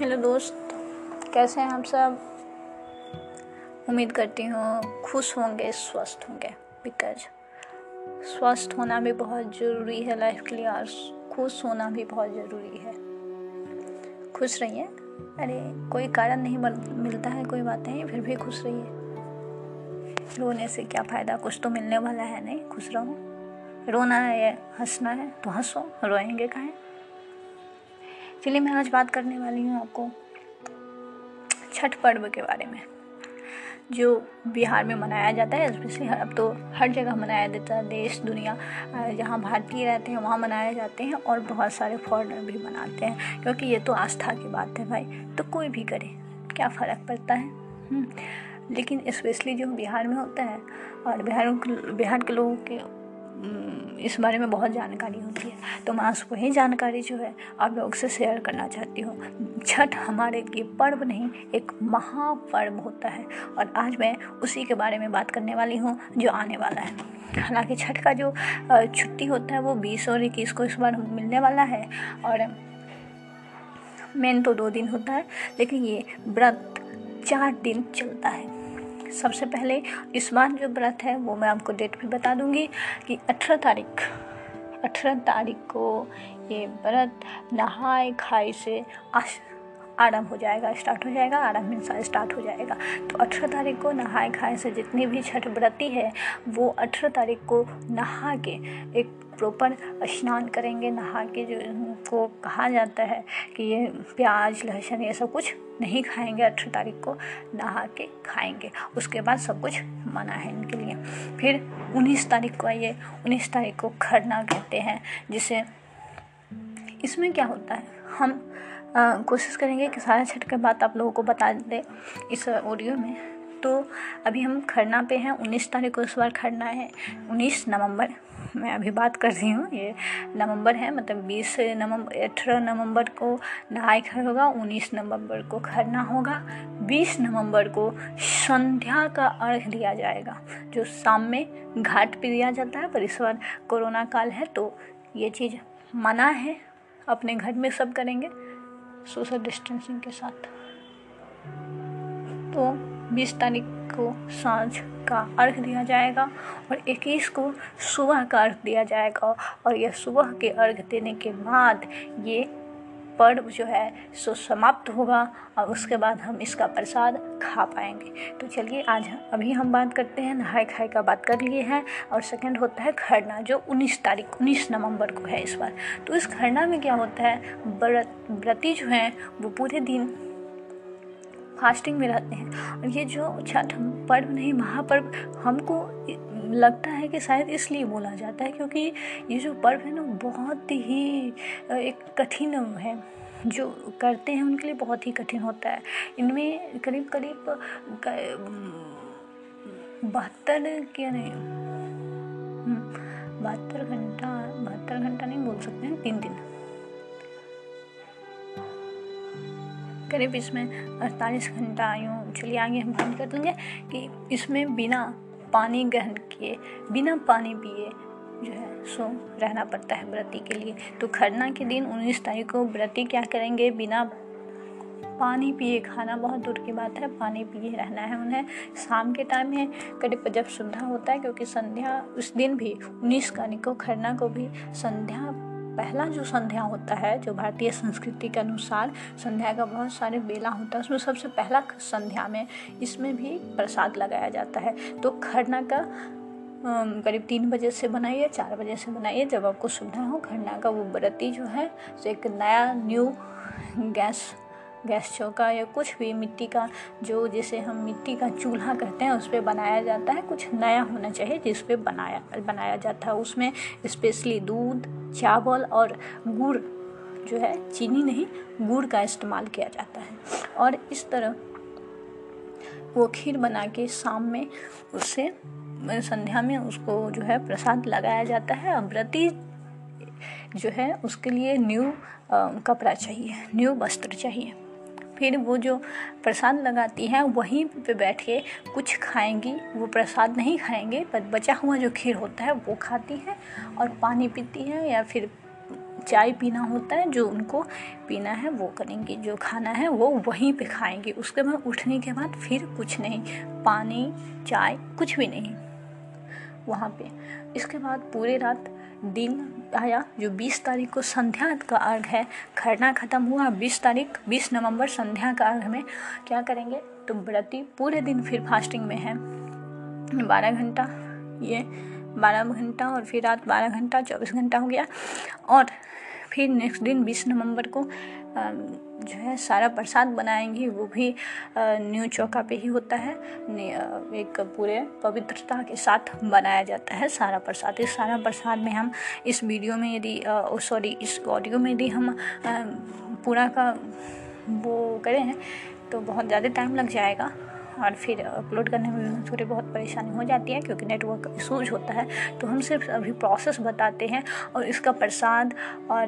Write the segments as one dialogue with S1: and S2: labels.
S1: Hello दोस्त, कैसे हैं आप सब? उम्मीद करती हूँ खुश होंगे, स्वस्थ होंगे बिकॉज़ स्वस्थ होना भी बहुत ज़रूरी है लाइफ के लिए और खुश होना भी बहुत ज़रूरी है। खुश रहिए। अरे, कोई कारण नहीं मिलता है, कोई बात नहीं, फिर भी खुश रहिए। रोने से क्या फ़ायदा, कुछ तो मिलने वाला है, नहीं? खुश रहो। रोना है, हंसना है तो हंसो। रोएँगे कहें? चलिए मैं आज बात करने वाली हूँ आपको छठ पर्व के बारे में, जो बिहार में मनाया जाता है। स्पेशली अब तो हर जगह मनाया जाता है, देश, दुनिया जहाँ भारतीय रहते हैं, वहाँ मनाए जाते हैं और बहुत सारे फॉरनर भी मनाते हैं, क्योंकि ये तो आस्था की बात है भाई। तो कोई भी करे, क्या फ़र्क पड़ता है? हम्म। लेकिन स्पेशली जो बिहार में होता है और बिहार बिहार के लोगों के इस बारे में बहुत जानकारी होती है। तो मैं आज वही जानकारी जो है आप लोग से शेयर करना चाहती हूँ। छठ हमारे लिए पर्व नहीं, एक महापर्व होता है। और आज मैं उसी के बारे में बात करने वाली हूँ, जो आने वाला है। हालाँकि छठ का जो छुट्टी होता है, वो बीस और इक्कीस को इस बार मिलने वाला है। और मेन तो दो दिन होता है, लेकिन ये व्रत चार दिन चलता है। सबसे पहले इस बार जो व्रत है, वो मैं आपको डेट भी बता दूँगी कि अठारह तारीख अठारह तारीख को ये व्रत नहाए खाए से आरंभ हो जाएगा स्टार्ट हो जाएगा आरंभ मीन्स स्टार्ट हो जाएगा। तो अठारह तारीख को नहाए खाए से जितनी भी छठ व्रती है, वो अठारह तारीख को नहा के एक प्रॉपर स्नान करेंगे, नहा के जो को कहा जाता है कि ये प्याज, लहसुन ये सब कुछ नहीं खाएँगे, अठारह तारीख को नहा के खाएँगे। उसके बाद सब कुछ मना है इनके लिए। फिर उन्नीस तारीख को आइए, उन्नीस तारीख को खरना कहते हैं, जिसे इसमें क्या होता है? हम कोशिश करेंगे कि सारा छठ के बाद आप लोगों को बता दें इस ऑडियो में। तो अभी हम खरना पे हैं, उन्नीस तारीख को इस बार खरना है, उन्नीस नवंबर। मैं अभी बात कर रही हूँ, ये नवंबर है मतलब बीस नवंबर अठारह नवंबर को नहाय खाए होगा, उन्नीस नवंबर को खरना होगा, बीस नवंबर को संध्या का अर्घ दिया जाएगा, जो शाम में घाट पे दिया जाता है, पर इस बार कोरोना काल है तो ये चीज़ मना है, अपने घर में सब करेंगे। सोशल डिस्टेंसिंग के साथ। तो बीस तारीख को साँझ का अर्घ दिया जाएगा और इक्कीस को सुबह का अर्घ दिया जाएगा और यह सुबह के अर्घ देने के बाद ये पर्व जो है, सो समाप्त होगा और उसके बाद हम इसका प्रसाद खा पाएँगे। तो चलिए, आज अभी हम बात करते हैं, नहाय खाए का बात कर लिए हैं और सेकंड होता है खरना, जो 19 तारीख 19 नवंबर को है इस बार। तो इस खरना में क्या होता है, व्रत, व्रती जो हैं, वो पूरे दिन फास्टिंग में रहते हैं। और ये जो छठ पर्व नहीं, महापर्व, हमको लगता है कि शायद इसलिए बोला जाता है क्योंकि ये जो पर्व है ना बहुत ही एक कठिन है। जो करते हैं उनके लिए बहुत ही कठिन होता है। इनमें करीब करीब बहत्तर क्या नहीं हम्म, बहत्तर घंटा बहत्तर घंटा नहीं बोल सकते हैं तीन दिन। करीब इसमें अड़तालीस घंटा यूँ चलिए आगे हम बात कर देंगे कि इसमें बिना पानी ग्रहण किए, बिना पानी पिए जो है, सो रहना पड़ता है व्रती के लिए। तो खरना के दिन उन्नीस तारीख को व्रती क्या करेंगे? बिना पानी पिए खाना, बहुत दूर की बात है, पानी पिए रहना है उन्हें। शाम के टाइम में करीब जब सुविधा होता है, क्योंकि संध्या, उस दिन भी उन्नीस तारीख को खरना को भी संध्या पहला जो संध्या होता है, जो भारतीय संस्कृति के अनुसार संध्या का बहुत सारे बेला होता है, उसमें सबसे पहला संध्या में इसमें भी प्रसाद लगाया जाता है। तो खरना का करीब तीन बजे से बनाइए, चार बजे से बनाइए, जब आपको सुविधा हो, खरना का वो व्रती जो है एक नया न्यू गैस गैस चौका या कुछ भी मिट्टी का, जो जिसे हम मिट्टी का चूल्हा कहते हैं, उस पर बनाया जाता है। कुछ नया होना चाहिए जिस पे बनाया बनाया जाता है। उसमें स्पेशली दूध, चावल और गुड़ जो है, चीनी नहीं, गुड़ का इस्तेमाल किया जाता है। और इस तरह वो खीर बना के शाम में उससे संध्या में उसको जो है, प्रसाद लगाया जाता है। अमृति जो है, उसके लिए न्यू कपड़ा चाहिए, न्यू वस्त्र चाहिए। फिर वो जो प्रसाद लगाती हैं, वहीं पे बैठ के कुछ खाएँगी। वो प्रसाद नहीं खाएँगे, पर बचा हुआ जो खीर होता है, वो खाती हैं और पानी पीती हैं या फिर चाय पीना होता है, जो उनको पीना है, वो करेंगी। जो खाना है, वो वहीं पे खाएँगी। उसके बाद उठने के बाद फिर कुछ नहीं, पानी, चाय, कुछ भी नहीं। वहाँ पे। इसके बाद पूरे रात दिन आया, जो 20 तारीख को संध्या का अर्घ है, खरना ख़त्म हुआ 20 तारीख 20 नवंबर संध्या का अर्घ में क्या करेंगे? तो व्रती पूरे दिन फिर फास्टिंग में है। बारह घंटा, ये बारह घंटा और फिर रात बारह घंटा, चौबीस घंटा हो गया। और फिर नेक्स्ट दिन बीस नवंबर को जो है सारा प्रसाद बनाएँगे, वो भी न्यू चौका पे ही होता है। एक पूरे पवित्रता के साथ बनाया जाता है सारा प्रसाद। इस सारा प्रसाद में हम, इस वीडियो में यदि सॉरी इस ऑडियो में यदि हम पूरा का वो करें तो बहुत ज़्यादा टाइम लग जाएगा। और फिर अपलोड करने में थोड़ी बहुत परेशानी हो जाती है क्योंकि नेटवर्क इशूज होता है। तो हम सिर्फ़ अभी प्रोसेस बताते हैं और इसका प्रसाद और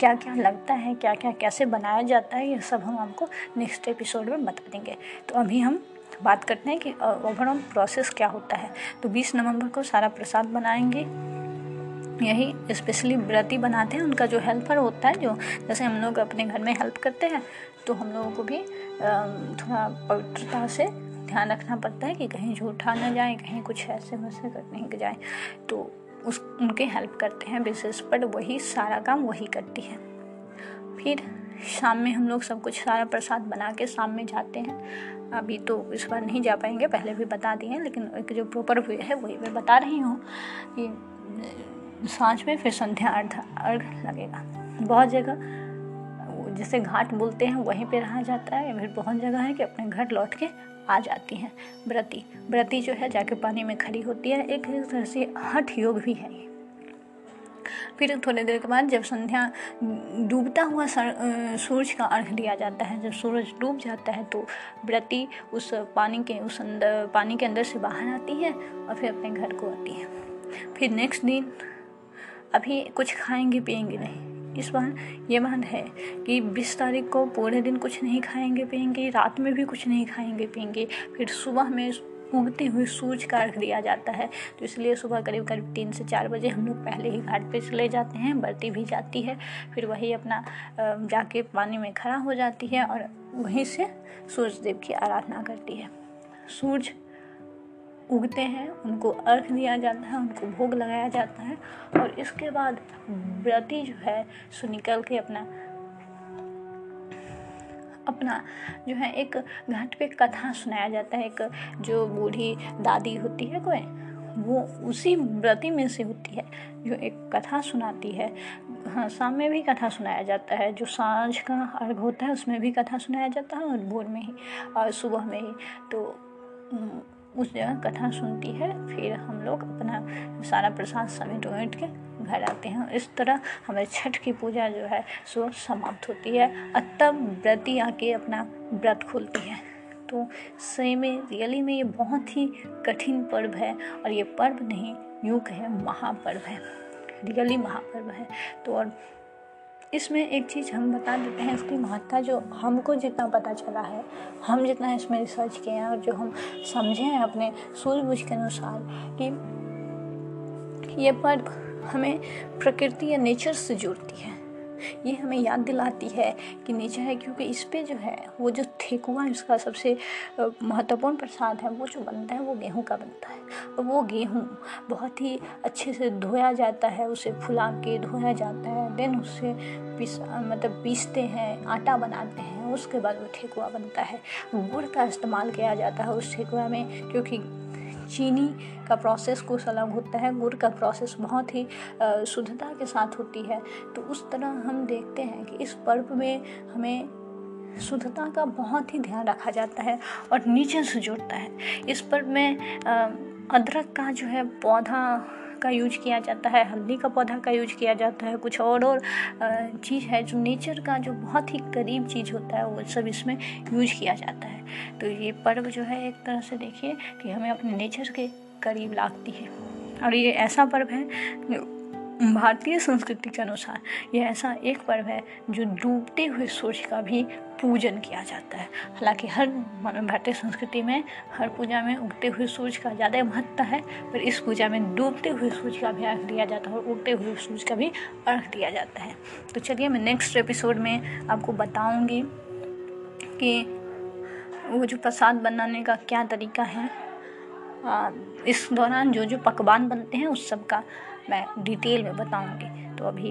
S1: क्या क्या लगता है क्या क्या कैसे बनाया जाता है, ये सब हम आपको नेक्स्ट एपिसोड में बता देंगे। तो अभी हम बात करते हैं कि ओवरऑल प्रोसेस क्या होता है। तो 20 नवंबर को सारा प्रसाद बनाएँगे। यही स्पेशली व्रती बनाते हैं। उनका जो हेल्पर होता है, जो जैसे हम लोग अपने घर में हेल्प करते हैं तो हम लोगों को भी थोड़ा पवित्रता से ध्यान रखना पड़ता है कि कहीं झूठा ना जाए, कहीं कुछ ऐसे वैसे कर नहीं जाए। तो उस, उनके हेल्प करते हैं विशेष पर, वही सारा काम वही करती है। फिर शाम में हम लोग सब कुछ सारा प्रसाद बना के शाम में जाते हैं। अभी तो इस बार नहीं जा पाएँगे, पहले भी बता दिए लेकिन एक जो प्रॉपर वे है, वही मैं बता रही हूँ कि साँझ में फिर संध्या अर्ध, अर्घ लगेगा। बहुत जगह जिसे घाट बोलते हैं, वहीं पे रहा जाता है। या फिर बहुत जगह है कि अपने घर लौट के आ जाती हैं। व्रती व्रती जो है, जाके पानी में खड़ी होती है। एक तरह से हठ योग भी है फिर थोड़ी देर के बाद जब संध्या डूबता हुआ सूरज का अर्घ दिया जाता है, जब सूरज डूब जाता है तो व्रती उस पानी के, उस अंदर, पानी के अंदर से बाहर आती है और फिर अपने घर को आती है। फिर नेक्स्ट दिन अभी कुछ खाएँगे, पिएँगे नहीं। इस बार ये बात है कि बीस तारीख को पूरे दिन कुछ नहीं खाएँगे पियेंगे रात में भी कुछ नहीं खाएँगे पियेंगे फिर सुबह में उगते हुए सूरज का अर्घ दिया जाता है। तो इसलिए सुबह करीब करीब तीन से चार बजे हम लोग पहले ही घाट पे चले जाते हैं, बरती भी जाती है। फिर वही अपना जाके पानी में खड़ा हो जाती है और वहीं से सूरज देव की आराधना करती है। सूरज उगते हैं, उनको अर्घ दिया जाता है, उनको भोग लगाया जाता है और इसके बाद व्रती जो है सो निकल के अपना अपना जो है एक घाट पे कथा सुनाया जाता है। एक जो बूढ़ी दादी होती है कोई, वो उसी व्रती में से होती है, जो एक कथा सुनाती है। हाँ शाम में भी कथा सुनाया जाता है, जो साँझ का अर्घ होता है, उसमें भी कथा सुनाया जाता है और भोर में ही, और सुबह में ही। तो उस जगह कथा सुनती है, फिर हम लोग अपना सारा प्रसाद समेट उमेट के घर आते हैं। इस तरह हमारे छठ की पूजा जो है, सो समाप्त होती है। और तब व्रती आके अपना व्रत खोलती है। तो सही में, रियली में ये बहुत ही कठिन पर्व है, और ये पर्व नहीं, यूँ कहें महापर्व है। रियली महापर्व है। तो और इसमें एक चीज़ हम बता देते हैं इसकी महत्ता जो हमको जितना पता चला है, हम जितना इसमें रिसर्च किए हैं और जो हम समझे हैं अपने सूझबूझ के अनुसार कि ये पर्व हमें प्रकृति या नेचर से जुड़ती है। ये हमें याद दिलाती है कि नेचर है, क्योंकि इस पर जो है, वो जो ठेकुआ इसका सबसे महत्वपूर्ण प्रसाद है, वो जो बनता है, वो गेहूँ का बनता है। वो गेहूँ बहुत ही अच्छे से धोया जाता है, उसे फुला के धोया जाता है, देन उससे पीस मतलब पीसते हैं, आटा बनाते हैं, उसके बाद वो ठेकुआ बनता है। गुड़ का इस्तेमाल किया जाता है उस ठेकुआ में, क्योंकि चीनी का प्रोसेस कुछ अलग होता है, गुड़ का प्रोसेस बहुत ही शुद्धता के साथ होती है। तो उस तरह हम देखते हैं कि इस पर्व में हमें शुद्धता का बहुत ही ध्यान रखा जाता है और नीचे से जुड़ता है। इस पर्व में अदरक का जो है पौधा का यूज़ किया जाता है, हल्दी का पौधा का यूज़ किया जाता है, कुछ और और चीज़ है जो नेचर का जो बहुत ही करीब चीज़ होता है, वो सब इसमें यूज़ किया जाता है। तो ये पर्व जो है एक तरह से देखिए कि हमें अपने नेचर के करीब लागती है। और ये ऐसा पर्व है भारतीय संस्कृति के अनुसार यह ऐसा एक पर्व है जो डूबते हुए सूर्य का भी पूजन किया जाता है। हालाँकि हर भारतीय संस्कृति में हर पूजा में उगते हुए सूर्य का ज़्यादा महत्व है, पर इस पूजा में डूबते हुए सूर्य का भी अर्घ दिया जाता है और उगते हुए सूर्य का भी अर्घ दिया जाता है। तो चलिए मैं नेक्स्ट एपिसोड में आपको बताऊँगी कि वो जो प्रसाद बनाने का क्या तरीका है। इस दौरान जो जो पकवान बनते हैं उस सब का मैं डिटेल में बताऊँगी। तो अभी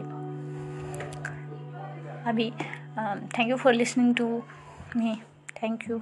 S1: अभी thank you for listening to me thank you